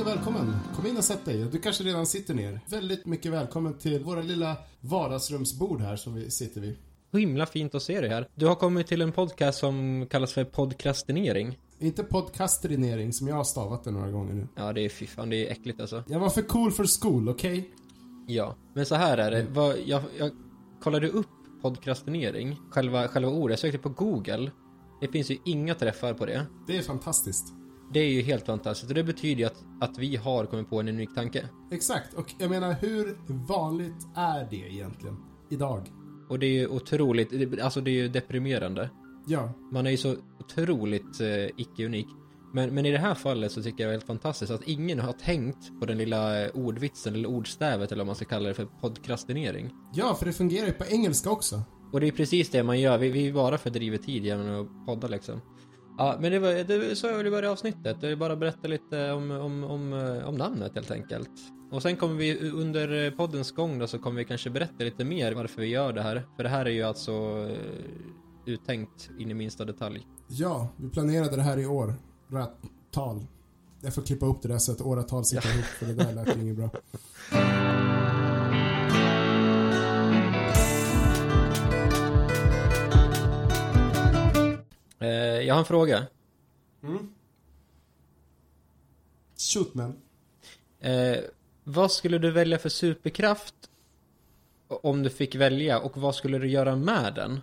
och välkommen. Kom in och sätt dig. Du kanske redan sitter ner. Väldigt mycket välkommen till våra lilla vardagsrumsbord här som vi sitter vid. Så himla fint att se dig här. Du har kommit till en podcast som kallas för podcastinering. Inte podcastrinering som jag har stavat det några gånger nu. Ja, det är fy fan, det är äckligt alltså. Jag var för cool för school, okej? Ja, men så här är det. Vad, jag, jag kollade upp podcastinering, själva, själva ordet. Jag sökte på Google. Det finns ju inga träffar på det. Det är fantastiskt. Det är ju helt fantastiskt och det betyder ju att, att vi har kommit på en unik tanke. Exakt, och jag menar hur vanligt är det egentligen? Idag? Och det är ju otroligt, alltså det är ju deprimerande. Ja, Man är ju så otroligt eh, icke-unik. Men, men i det här fallet så tycker jag det är helt fantastiskt att ingen har tänkt på den lilla eh, ordvitsen eller ordstävet eller vad man ska kalla det för podcastinering. ja för det fungerar ju på engelska också. Och det är precis det man gör, vi, vi bara fördriver tid genom att podda liksom. Ja, men det var, det, så jag vill börja avsnittet. Jag vill bara berätta lite om, om, om, eh, om namnet helt enkelt. Och sen kommer vi under poddens gång då så kommer vi kanske berätta lite mer varför vi gör det här. För det här är ju alltså eh, uttänkt in i minsta detalj. Ja, vi planerade det här i år. Rätt tal. Jag får klippa upp det där så att åratal sitter ihop för det där lät ju inget bra. jag har en fråga. Shoot man. Eh, vad skulle du välja för superkraft om du fick välja och vad skulle du göra med den?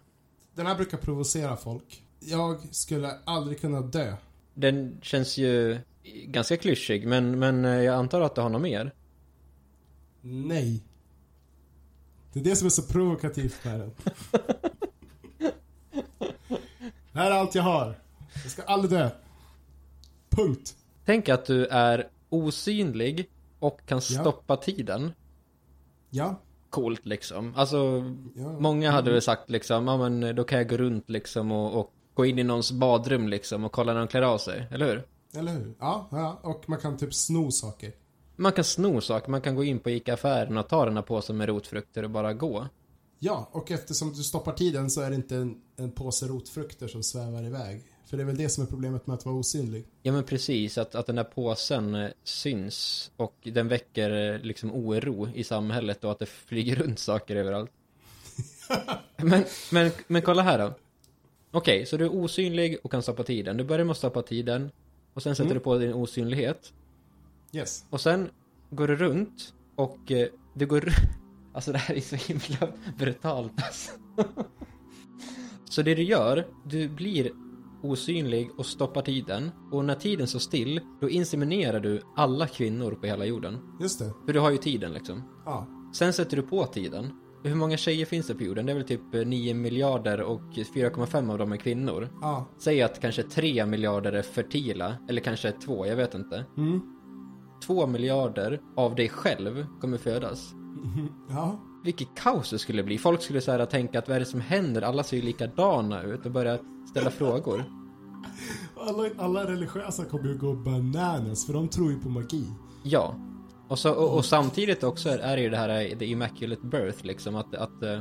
Den här brukar provocera folk. Jag skulle aldrig kunna dö. Den känns ju ganska klyschig men, men eh, jag antar att du har något mer? Nej. Det är det som är så provokativt med den. det här är allt jag har. Jag ska aldrig dö. Punkt. Tänk att du är osynlig och kan stoppa tiden. Ja. Coolt liksom. Alltså, ja. många hade väl sagt liksom, ja men då kan jag gå runt liksom och, och gå in i någons badrum liksom och kolla när de klär av sig, eller hur? Eller hur? Ja, ja. Och man kan typ sno saker. Man kan sno saker, man kan gå in på ICA-affären och ta den här påsen med rotfrukter och bara gå. Ja, och eftersom du stoppar tiden så är det inte en, en påse rotfrukter som svävar iväg. För det är väl det som är problemet med att vara osynlig. Ja men precis, att, att den där påsen eh, syns och den väcker eh, liksom oro i samhället och att det flyger runt saker överallt. men, men, men kolla här då. Okej, så du är osynlig och kan stoppa tiden. Du börjar med att stoppa tiden och sen sätter Mm. du på din osynlighet. Yes. Och sen går du runt och eh, du går ru- Alltså det här är så himla brutalt alltså. Så det du gör, du blir osynlig och stoppar tiden. Och när tiden står still, då inseminerar du alla kvinnor på hela jorden. Just det. För du har ju tiden liksom. Ja. Sen sätter du på tiden. Hur många tjejer finns det på jorden? Det är väl typ eh, 9 miljarder och 4,5 av dem är kvinnor. Ja. Säg att kanske 3 miljarder är fertila, eller kanske 2, jag vet inte. Mm. 2 miljarder av dig själv kommer födas. Ja. Vilket kaos det skulle bli. Folk skulle så här tänka att vad är det som händer? Alla ser ju likadana ut och börja ställa frågor. Alla, alla religiösa kommer ju gå bananas för de tror ju på magi. Ja. Och, så, och, och samtidigt också är, är det ju det här eh, the immaculate birth liksom att, att eh,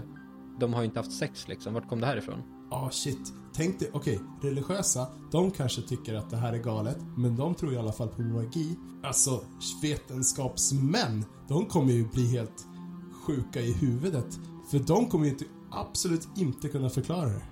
de har ju inte haft sex liksom. Vart kom det här ifrån? Ah shit. Tänk dig, okej, religiösa, de kanske tycker att det här är galet, men de tror i alla fall på magi. Alltså, vetenskapsmän, de kommer ju bli helt sjuka i huvudet. För de kommer ju inte, absolut inte kunna förklara det.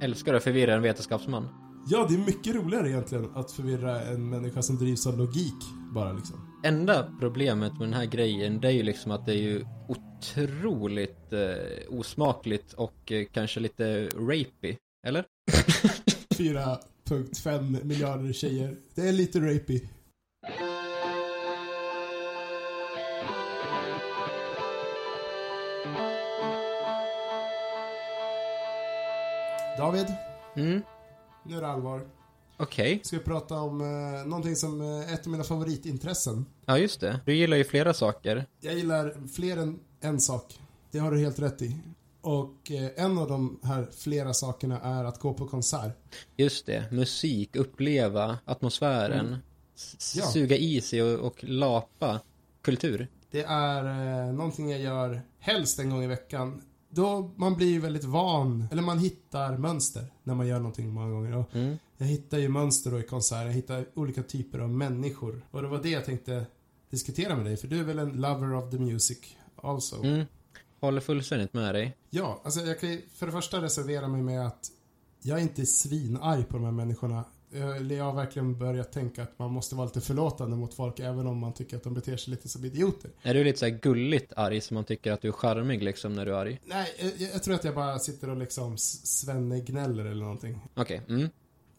Älskar att förvirra en vetenskapsman. Ja, det är mycket roligare egentligen att förvirra en människa som drivs av logik, bara liksom. Enda problemet med den här grejen det är ju liksom att det är ju otroligt eh, osmakligt och eh, kanske lite rapey. Eller? 4.5 miljarder tjejer. Det är lite rapey. David, Mm, nu är det allvar. okej. Ska vi prata om eh, någonting som är ett av mina favoritintressen. Ja, just det. Du gillar ju flera saker. Jag gillar fler än en sak. Det har du helt rätt i. Och eh, en av de här flera sakerna är att gå på konsert. Just det. Musik, uppleva atmosfären. Mm. Ja. Suga i sig och, och lapa kultur. Det är eh, någonting jag gör helst en gång i veckan. Då man blir väldigt van, eller man hittar mönster när man gör någonting många gånger. Och Mm. jag hittar ju mönster då i konserter, jag hittar olika typer av människor. Och det var det jag tänkte diskutera med dig, för du är väl en lover of the music also? Mm. Håller fullständigt med dig. Ja, alltså jag kan ju för det första reservera mig med att jag är inte svinarg på de här människorna. Jag jag har verkligen börjat tänka att man måste vara lite förlåtande mot folk även om man tycker att de beter sig lite som idioter. Är du lite så här gulligt arg som man tycker att du är charmig liksom när du är arg? Nej, jag, jag tror att jag bara sitter och liksom svennegnäller eller någonting. Okej, mm.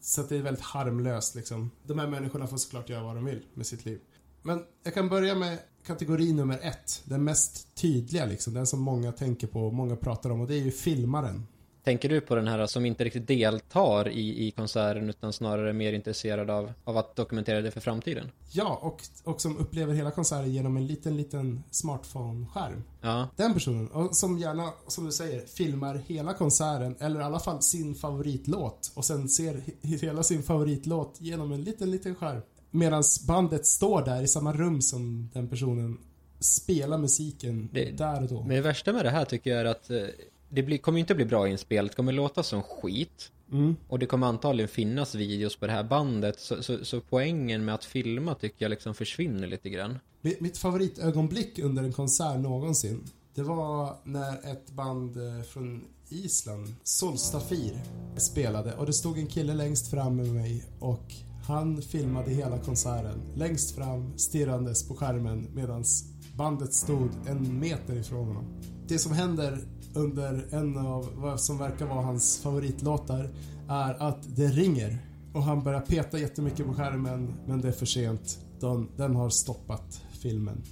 Så att det är väldigt harmlöst liksom. De här människorna får såklart göra vad de vill med sitt liv. Men jag kan börja med kategori nummer ett. Den mest tydliga liksom. Den som många tänker på och många pratar om och det är ju filmaren. Tänker du på den här som inte riktigt deltar i, i konserten utan snarare är mer intresserad av, av att dokumentera det för framtiden? Ja, och, och som upplever hela konserten genom en liten, liten smartphone-skärm. Ja, Den personen, och som gärna, som du säger, filmar hela konserten, eller i alla fall sin favoritlåt, och sen ser he- hela sin favoritlåt genom en liten, liten skärm. Medan bandet står där i samma rum som den personen spelar musiken Det- där och då. men det värsta med det här tycker jag är att eh, det blir, kommer ju inte bli bra inspelat, det kommer låta som skit. Mm. Och det kommer antagligen finnas videos på det här bandet, så, så, så poängen med att filma tycker jag liksom försvinner lite grann. Mitt mitt favoritögonblick under en konsert någonsin, det var när ett band eh, från Island, Solstafir, spelade och det stod en kille längst fram med mig och han filmade hela konserten längst fram stirrandes på skärmen medan bandet stod en meter ifrån honom. Det som händer under en av vad som verkar vara hans favoritlåtar är att det ringer och han börjar peta jättemycket på skärmen men det är för sent. Den, den har stoppat filmen.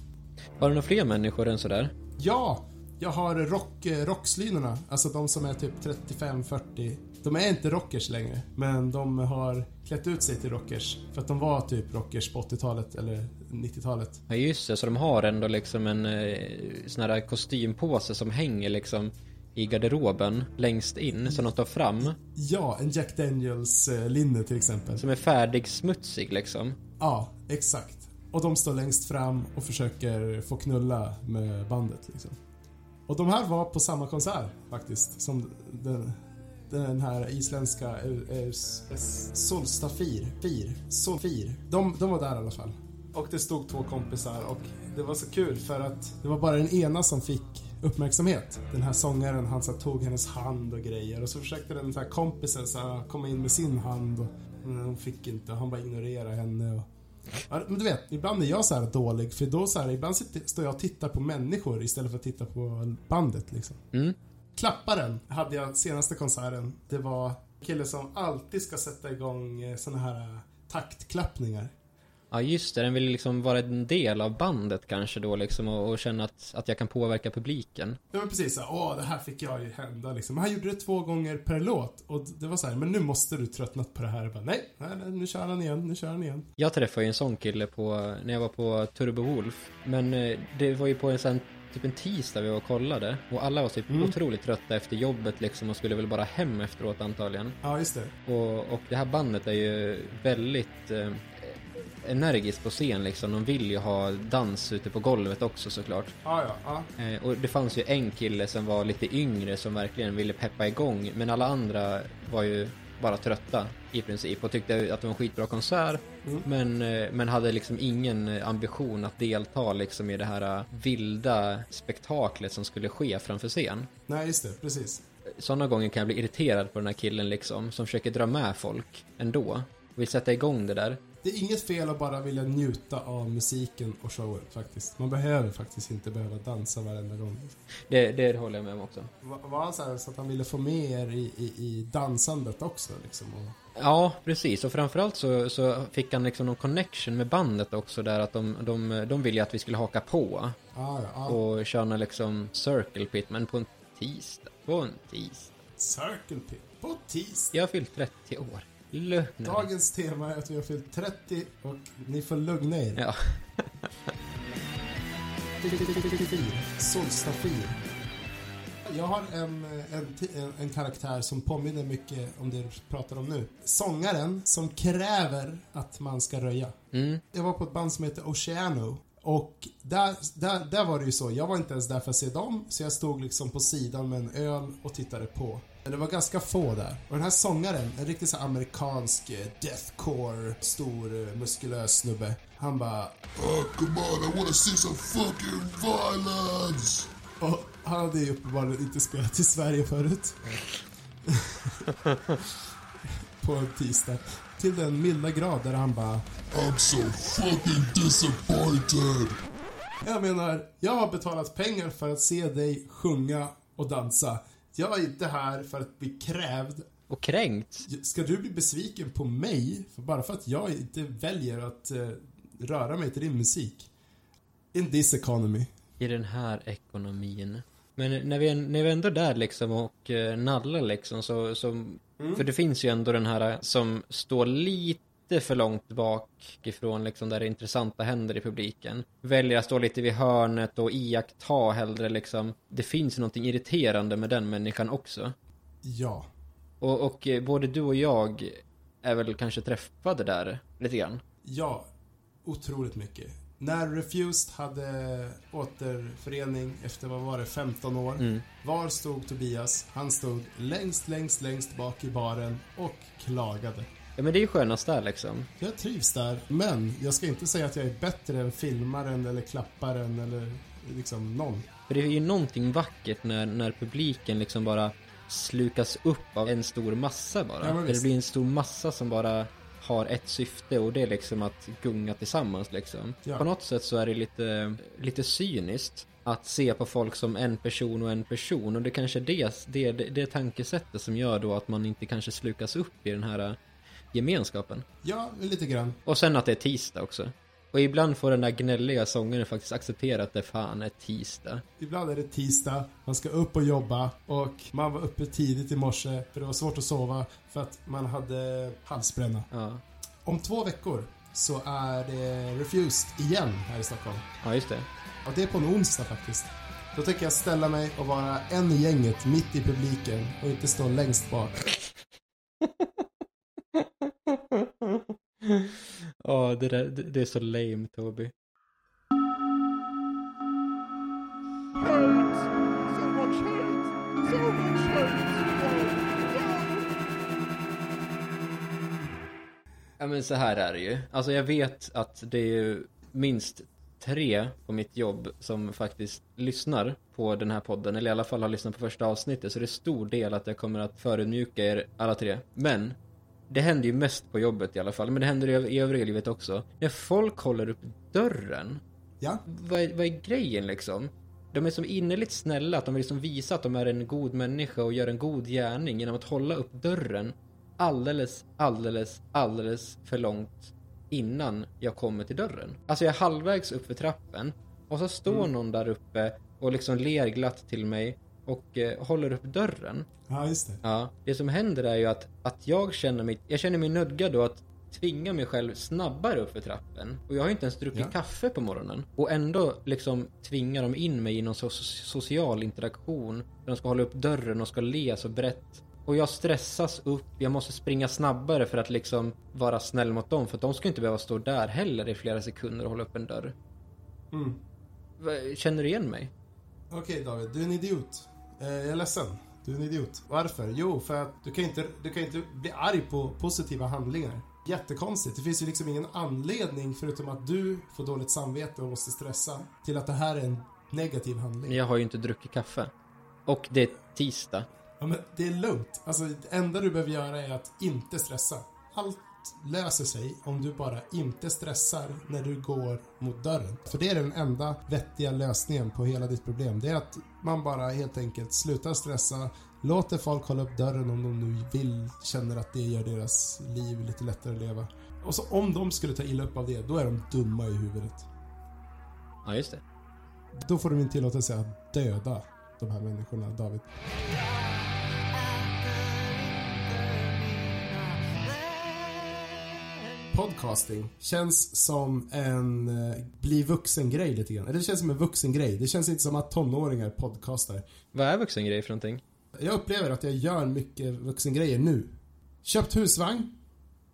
Var det några fler människor än sådär? Ja! Jag har rock, eh, rockslynorna, alltså de som är typ 35-40. De är inte rockers längre, men de har klätt ut sig till rockers. För att de var typ rockers på 80-talet eller 90-talet. Ja just det, så de har ändå liksom en eh, sån här kostympåse som hänger liksom i garderoben längst in, som de tar fram. Ja, en Jack Daniels eh, linne till exempel. Som är färdigsmutsig liksom. Ja, exakt. Och de står längst fram och försöker få knulla med bandet liksom. Och de här var på samma konsert faktiskt, som den, den här isländska Solstafir. Fir. Solfir. De, de var där i alla fall. Och det stod två kompisar och det var så kul för att det var bara den ena som fick uppmärksamhet. Den här sångaren, han så här, tog hennes hand och grejer och så försökte den så här kompisen så här, komma in med sin hand och men hon fick inte han bara ignorerade henne och Ja, men du vet, ibland är jag så här dålig för då så här, ibland står jag och tittar på människor istället för att titta på bandet liksom. Mm. Klapparen hade jag senaste konserten. Det var en kille som alltid ska sätta igång eh, såna här eh, taktklappningar. Ja just det, den vill liksom vara en del av bandet kanske då liksom och, och känna att, att jag kan påverka publiken. Det var precis åh det här fick jag ju hända liksom. Men han gjorde det två gånger per låt och det var så här, men nu måste du tröttnat på det här. Bara, nej, nej, nej, nu kör han igen, nu kör han igen. Jag träffade ju en sån kille på, när jag var på Turbo Wolf. Men eh, det var ju på en sån, typ en tisdag vi var och kollade. Och alla var typ Mm. otroligt trötta efter jobbet liksom och skulle väl bara hem efteråt antagligen. Ja, just det. Och, och det här bandet är ju väldigt eh, energiskt på scen liksom. De vill ju ha dans ute på golvet också såklart. Ja, ja, ja. Eh, och det fanns ju en kille som var lite yngre som verkligen ville peppa igång. Men alla andra var ju bara trötta i princip och tyckte att det var en skitbra konsert. Mm. Men, eh, men hade liksom ingen ambition att delta liksom i det här eh, vilda spektaklet som skulle ske framför scen. Nej, just det, precis. Sådana gånger kan jag bli irriterad på den här killen liksom, som försöker dra med folk ändå. Vill sätta igång det där. Det är inget fel att bara vilja njuta av musiken och showen faktiskt. Man behöver faktiskt inte behöva dansa varenda gång. Det, det håller jag med om också. Var var han så, här, så att han ville få med er i, i, i dansandet också liksom? Och, Ja, precis. Och framförallt så, så fick han liksom någon connection med bandet också där att de, de, de ville att vi skulle haka på ja, ja, ja. och köra liksom circle pit, men på en tisdag. På en tisdag. Circle Pit på tisdag. Jag har fyllt 30 år. Dig. Dagens tema är att vi har fyllt 30 och ni får lugna er. Ja. Solstafir. Jag har en, en, en, en karaktär som påminner mycket om det du pratar om nu. Sångaren som kräver att man ska röja. Mm. Jag var på ett band som heter Oceano. Och där, där, där var det ju så, jag var inte ens där för att se dem, så jag stod liksom på sidan med en öl och tittade på. Men det var ganska få där. Och den här sångaren, en riktigt så amerikansk eh, deathcore, stor, eh, muskulös snubbe. Han bara Oh, come on, I wanna see some fucking violence! Och han hade ju uppenbarligen inte spelat i Sverige förut. på en tisdag. Till den milda grad där han bara I'm so fucking disappointed! Jag menar, jag har betalat pengar för att se dig sjunga och dansa. Jag är inte här för att bli krävd. Och kränkt. Ska du bli besviken på mig för bara för att jag inte väljer att eh, röra mig till din musik? In this economy. I den här ekonomin. Men när vi, när vi ändå är där liksom och eh, nallar liksom så, så För det finns ju ändå den här som står lite för långt bak ifrån liksom där det intressanta händer i publiken. Väljer att stå lite vid hörnet och iaktta hellre liksom. Det finns ju någonting irriterande med den människan också. Ja. Och, och eh, både du och jag är väl kanske träffade där lite grann. Ja, otroligt mycket. När Refused hade återförening efter, vad var det, 15 år. Mm. Var stod Tobias? Han stod längst, längst, längst bak i baren och klagade. Ja men det är ju skönast där liksom. Jag trivs där, men jag ska inte säga att jag är bättre än filmaren eller klapparen eller liksom någon. För det är ju någonting vackert när, när publiken liksom bara slukas upp av en stor massa bara. Ja, det blir en stor massa som bara har ett syfte och det är liksom att gunga tillsammans liksom. Ja. På något sätt så är det lite, lite cyniskt att se på folk som en person och en person och det kanske är det, det, det, tankesättet som gör då att man inte kanske slukas upp i den här gemenskapen. Ja, lite grann. Och sen att det är tisdag också. Och ibland får den där gnälliga sångaren faktiskt acceptera att det fan är tisdag. Ibland är det tisdag, man ska upp och jobba och man var uppe tidigt i morse för det var svårt att sova för att man hade halsbränna. Ja, Om två veckor så är det Refused igen här i Stockholm. ja just det. Och det är på en onsdag faktiskt. Då tänker jag ställa mig och vara en i gänget mitt i publiken och inte stå längst bak. Ja, det, där, det, det är så lame Toby. Hate! So much hate! So much hate! Ja men så här är det ju. Alltså jag vet att det är ju minst tre på mitt jobb som faktiskt lyssnar på den här podden, eller i alla fall har lyssnat på första avsnittet, så det är stor del att jag kommer att förödmjuka er alla tre. Men det händer ju mest på jobbet i alla fall, men det händer i övriga livet också. När folk håller upp dörren, Ja, vad är, vad är grejen liksom? De är så innerligt snälla att de vill liksom visa att de är en god människa och gör en god gärning genom att hålla upp dörren alldeles, alldeles, alldeles för långt innan jag kommer till dörren. Alltså jag är halvvägs upp för trappen och så står någon där uppe och liksom ler glatt till mig och eh, håller upp dörren. ja just det. Ja, det som händer är ju att, att jag känner mig, jag känner mig nödgad då att tvinga mig själv snabbare upp för trappen. Och jag har ju inte ens druckit Ja. kaffe på morgonen. Och ändå liksom tvingar de in mig i någon so social interaktion. Där de ska hålla upp dörren och ska le så brett. Och jag stressas upp, jag måste springa snabbare för att liksom vara snäll mot dem. För de ska inte behöva stå där heller i flera sekunder och hålla upp en dörr. Mm. Känner du igen mig? Okej David, du är en idiot. Eh, jag är ledsen. Du är en idiot. Varför? Jo, för att du kan inte, du kan inte bli arg på positiva handlingar. Jättekonstigt. Det finns ju liksom ingen anledning förutom att du får dåligt samvete och måste stressa till att det här är en negativ handling. Jag har ju inte druckit kaffe. Och det är tisdag. Ja, men det är lugnt. Alltså, det enda du behöver göra är att inte stressa. Allt löser sig om du bara inte stressar när du går mot dörren. För det är den enda vettiga lösningen på hela ditt problem. Det är att man bara helt enkelt slutar stressa, låter folk hålla upp dörren om de nu vill, känner att det gör deras liv lite lättare att leva. Och så om de skulle ta illa upp av det, då är de dumma i huvudet. Ja, just det. Då får du min tillåtelse att döda de här människorna, David. Podcasting känns som en eh, bli vuxen-grej lite grann. Eller det känns som en vuxen-grej. Det känns inte som att tonåringar podcastar. Vad är vuxengrej för någonting? Jag upplever att jag gör mycket vuxengrejer nu. Köpt husvagn.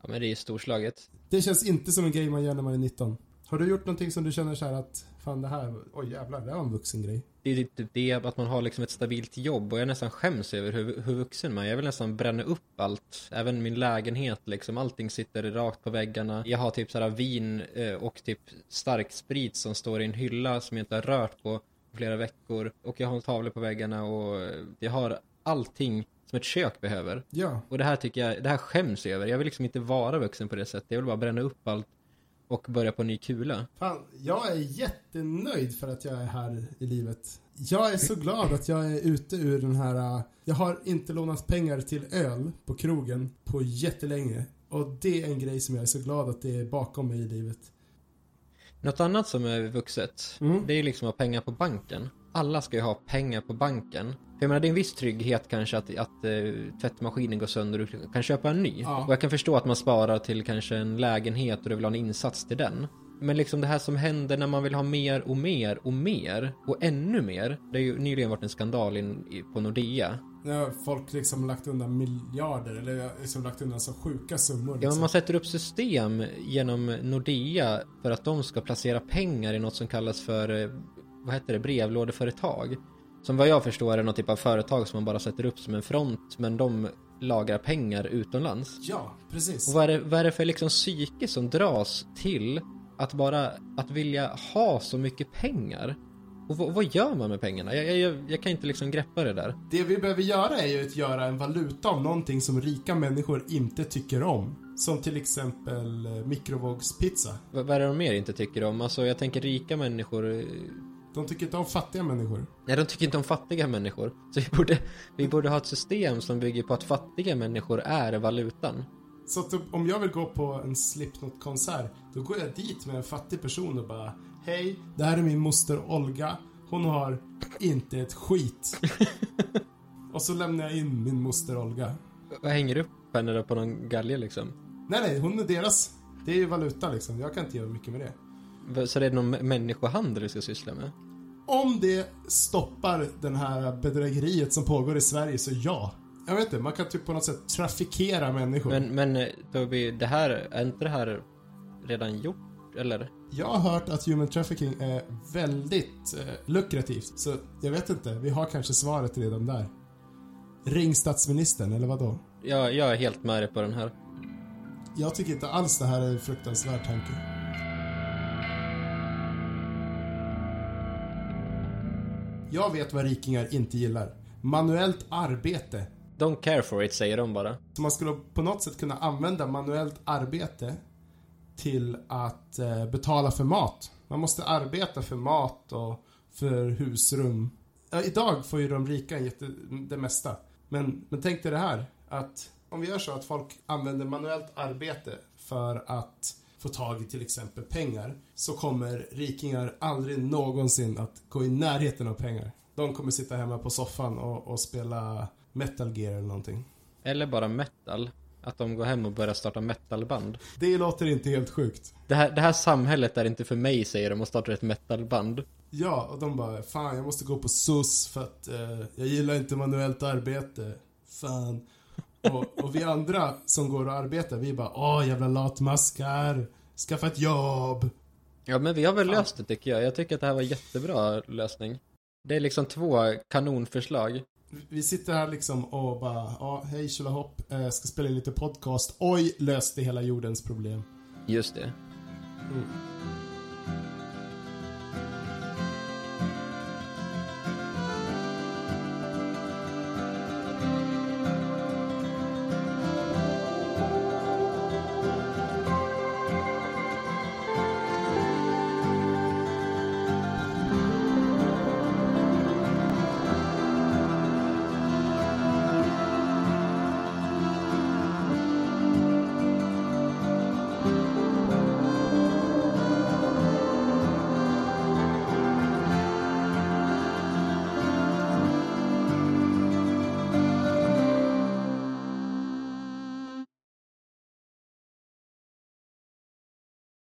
Ja, men det är ju storslaget. Det känns inte som en grej man gör när man är 19. Har du gjort någonting som du känner så här att, fan det här, oj jävlar, det var en vuxen grej. Det är typ det att man har liksom ett stabilt jobb och jag nästan skäms över hur, hur vuxen man är. Jag vill nästan bränna upp allt. Även min lägenhet liksom. Allting sitter rakt på väggarna. Jag har typ sådär vin eh, och typ stark sprit som står i en hylla som jag inte har rört på flera veckor. Och jag har tavlor på väggarna och eh, jag har allting som ett kök behöver. Ja, Och det här tycker jag, det här skäms jag över. Jag vill liksom inte vara vuxen på det sättet. Jag vill bara bränna upp allt och börja på en ny kula. fan, jag är jättenöjd för att jag är här i livet. Jag är så glad att jag är ute ur den här, äh, jag har inte lånat pengar till öl på krogen på jättelänge. Och det är en grej som jag är så glad att det är bakom mig i livet. Något annat som är vuxet, Mm. det är liksom att ha pengar på banken. Alla ska ju ha pengar på banken. För jag menar, det är en viss trygghet kanske att, att uh, tvättmaskinen går sönder och du kan köpa en ny. Ja. Och jag kan förstå att man sparar till kanske en lägenhet och du vill ha en insats till den. Men liksom det här som händer när man vill ha mer och mer och mer och ännu mer. Det har ju nyligen varit en skandal in, på Nordea. Har folk liksom lagt undan miljarder, eller liksom lagt undan så sjuka summor. Ja, Liksom. men man sätter upp system genom Nordea för att de ska placera pengar i något som kallas för, eh, vad heter det, brevlådeföretag. Som vad jag förstår är någon typ av företag som man bara sätter upp som en front, men de lagrar pengar utomlands. Ja, precis. Och vad är det, vad är det för liksom psyke som dras till att bara, att vilja ha så mycket pengar? Och vad, gör man med pengarna? Jag, jag, jag kan inte liksom greppa det där. Det vi behöver göra är ju att göra en valuta av någonting som rika människor inte tycker om. Som till exempel eh, mikrovågspizza. Vad, vad är det de mer inte tycker om? Alltså jag tänker rika människor eh, De tycker inte om fattiga människor. Nej, de tycker inte om fattiga människor. Så vi borde, vi borde ha ett system som bygger på att fattiga människor är valutan. Så att om jag vill gå på en Slipknot-konsert, då går jag dit med en fattig person och bara Hej, det här är min moster Olga. Hon har inte ett skit. och så lämnar jag in min moster Olga. Jag hänger upp henne då på någon galge liksom. Nej, nej, hon är deras. Det är ju valuta liksom. Jag kan inte göra mycket med det. Så det är någon människohandel vi ska syssla med? Om det stoppar den här bedrägeriet som pågår i Sverige, så ja. Jag vet inte, man kan typ på något sätt trafikera människor. Men, men eh, Toby, det här, är inte det här redan gjort? Eller? Jag har hört att human trafficking är väldigt eh, lukrativt. Så jag vet inte, vi har kanske svaret redan där. Ring statsministern, eller vad då? Jag, jag är helt med dig på den här. Jag tycker inte alls det här är en fruktansvärd tanke. Jag vet vad rikingar inte gillar. Manuellt arbete. Don't care for it, säger de bara. Så man skulle på något sätt kunna använda manuellt arbete till att eh, betala för mat. Man måste arbeta för mat och för husrum. Ja, idag får ju de rika jätte, det mesta. Men, men tänk dig det här, att om vi gör så att folk använder manuellt arbete för att få tag i till exempel pengar, så kommer rikingar aldrig någonsin att gå i närheten av pengar. De kommer sitta hemma på soffan och, och spela Metal Gear eller någonting. Eller bara metal. Att de går hem och börjar starta metalband. Det låter inte helt sjukt. Det här, det här samhället är inte för mig, säger de och startar ett metalband. Ja, och de bara, fan jag måste gå på SUS för att eh, jag gillar inte manuellt arbete. Fan. Och, och vi andra som går och arbetar, vi bara, åh jävla latmaskar. Skaffa ett jobb. Ja, men vi har väl Fan. löst det tycker jag. Jag tycker att det här var en jättebra lösning. Det är liksom två kanonförslag. Vi sitter här liksom och bara, ja hej tjolahopp, eh, ska spela in lite podcast. Oj, löste hela jordens problem. Just det. Mm.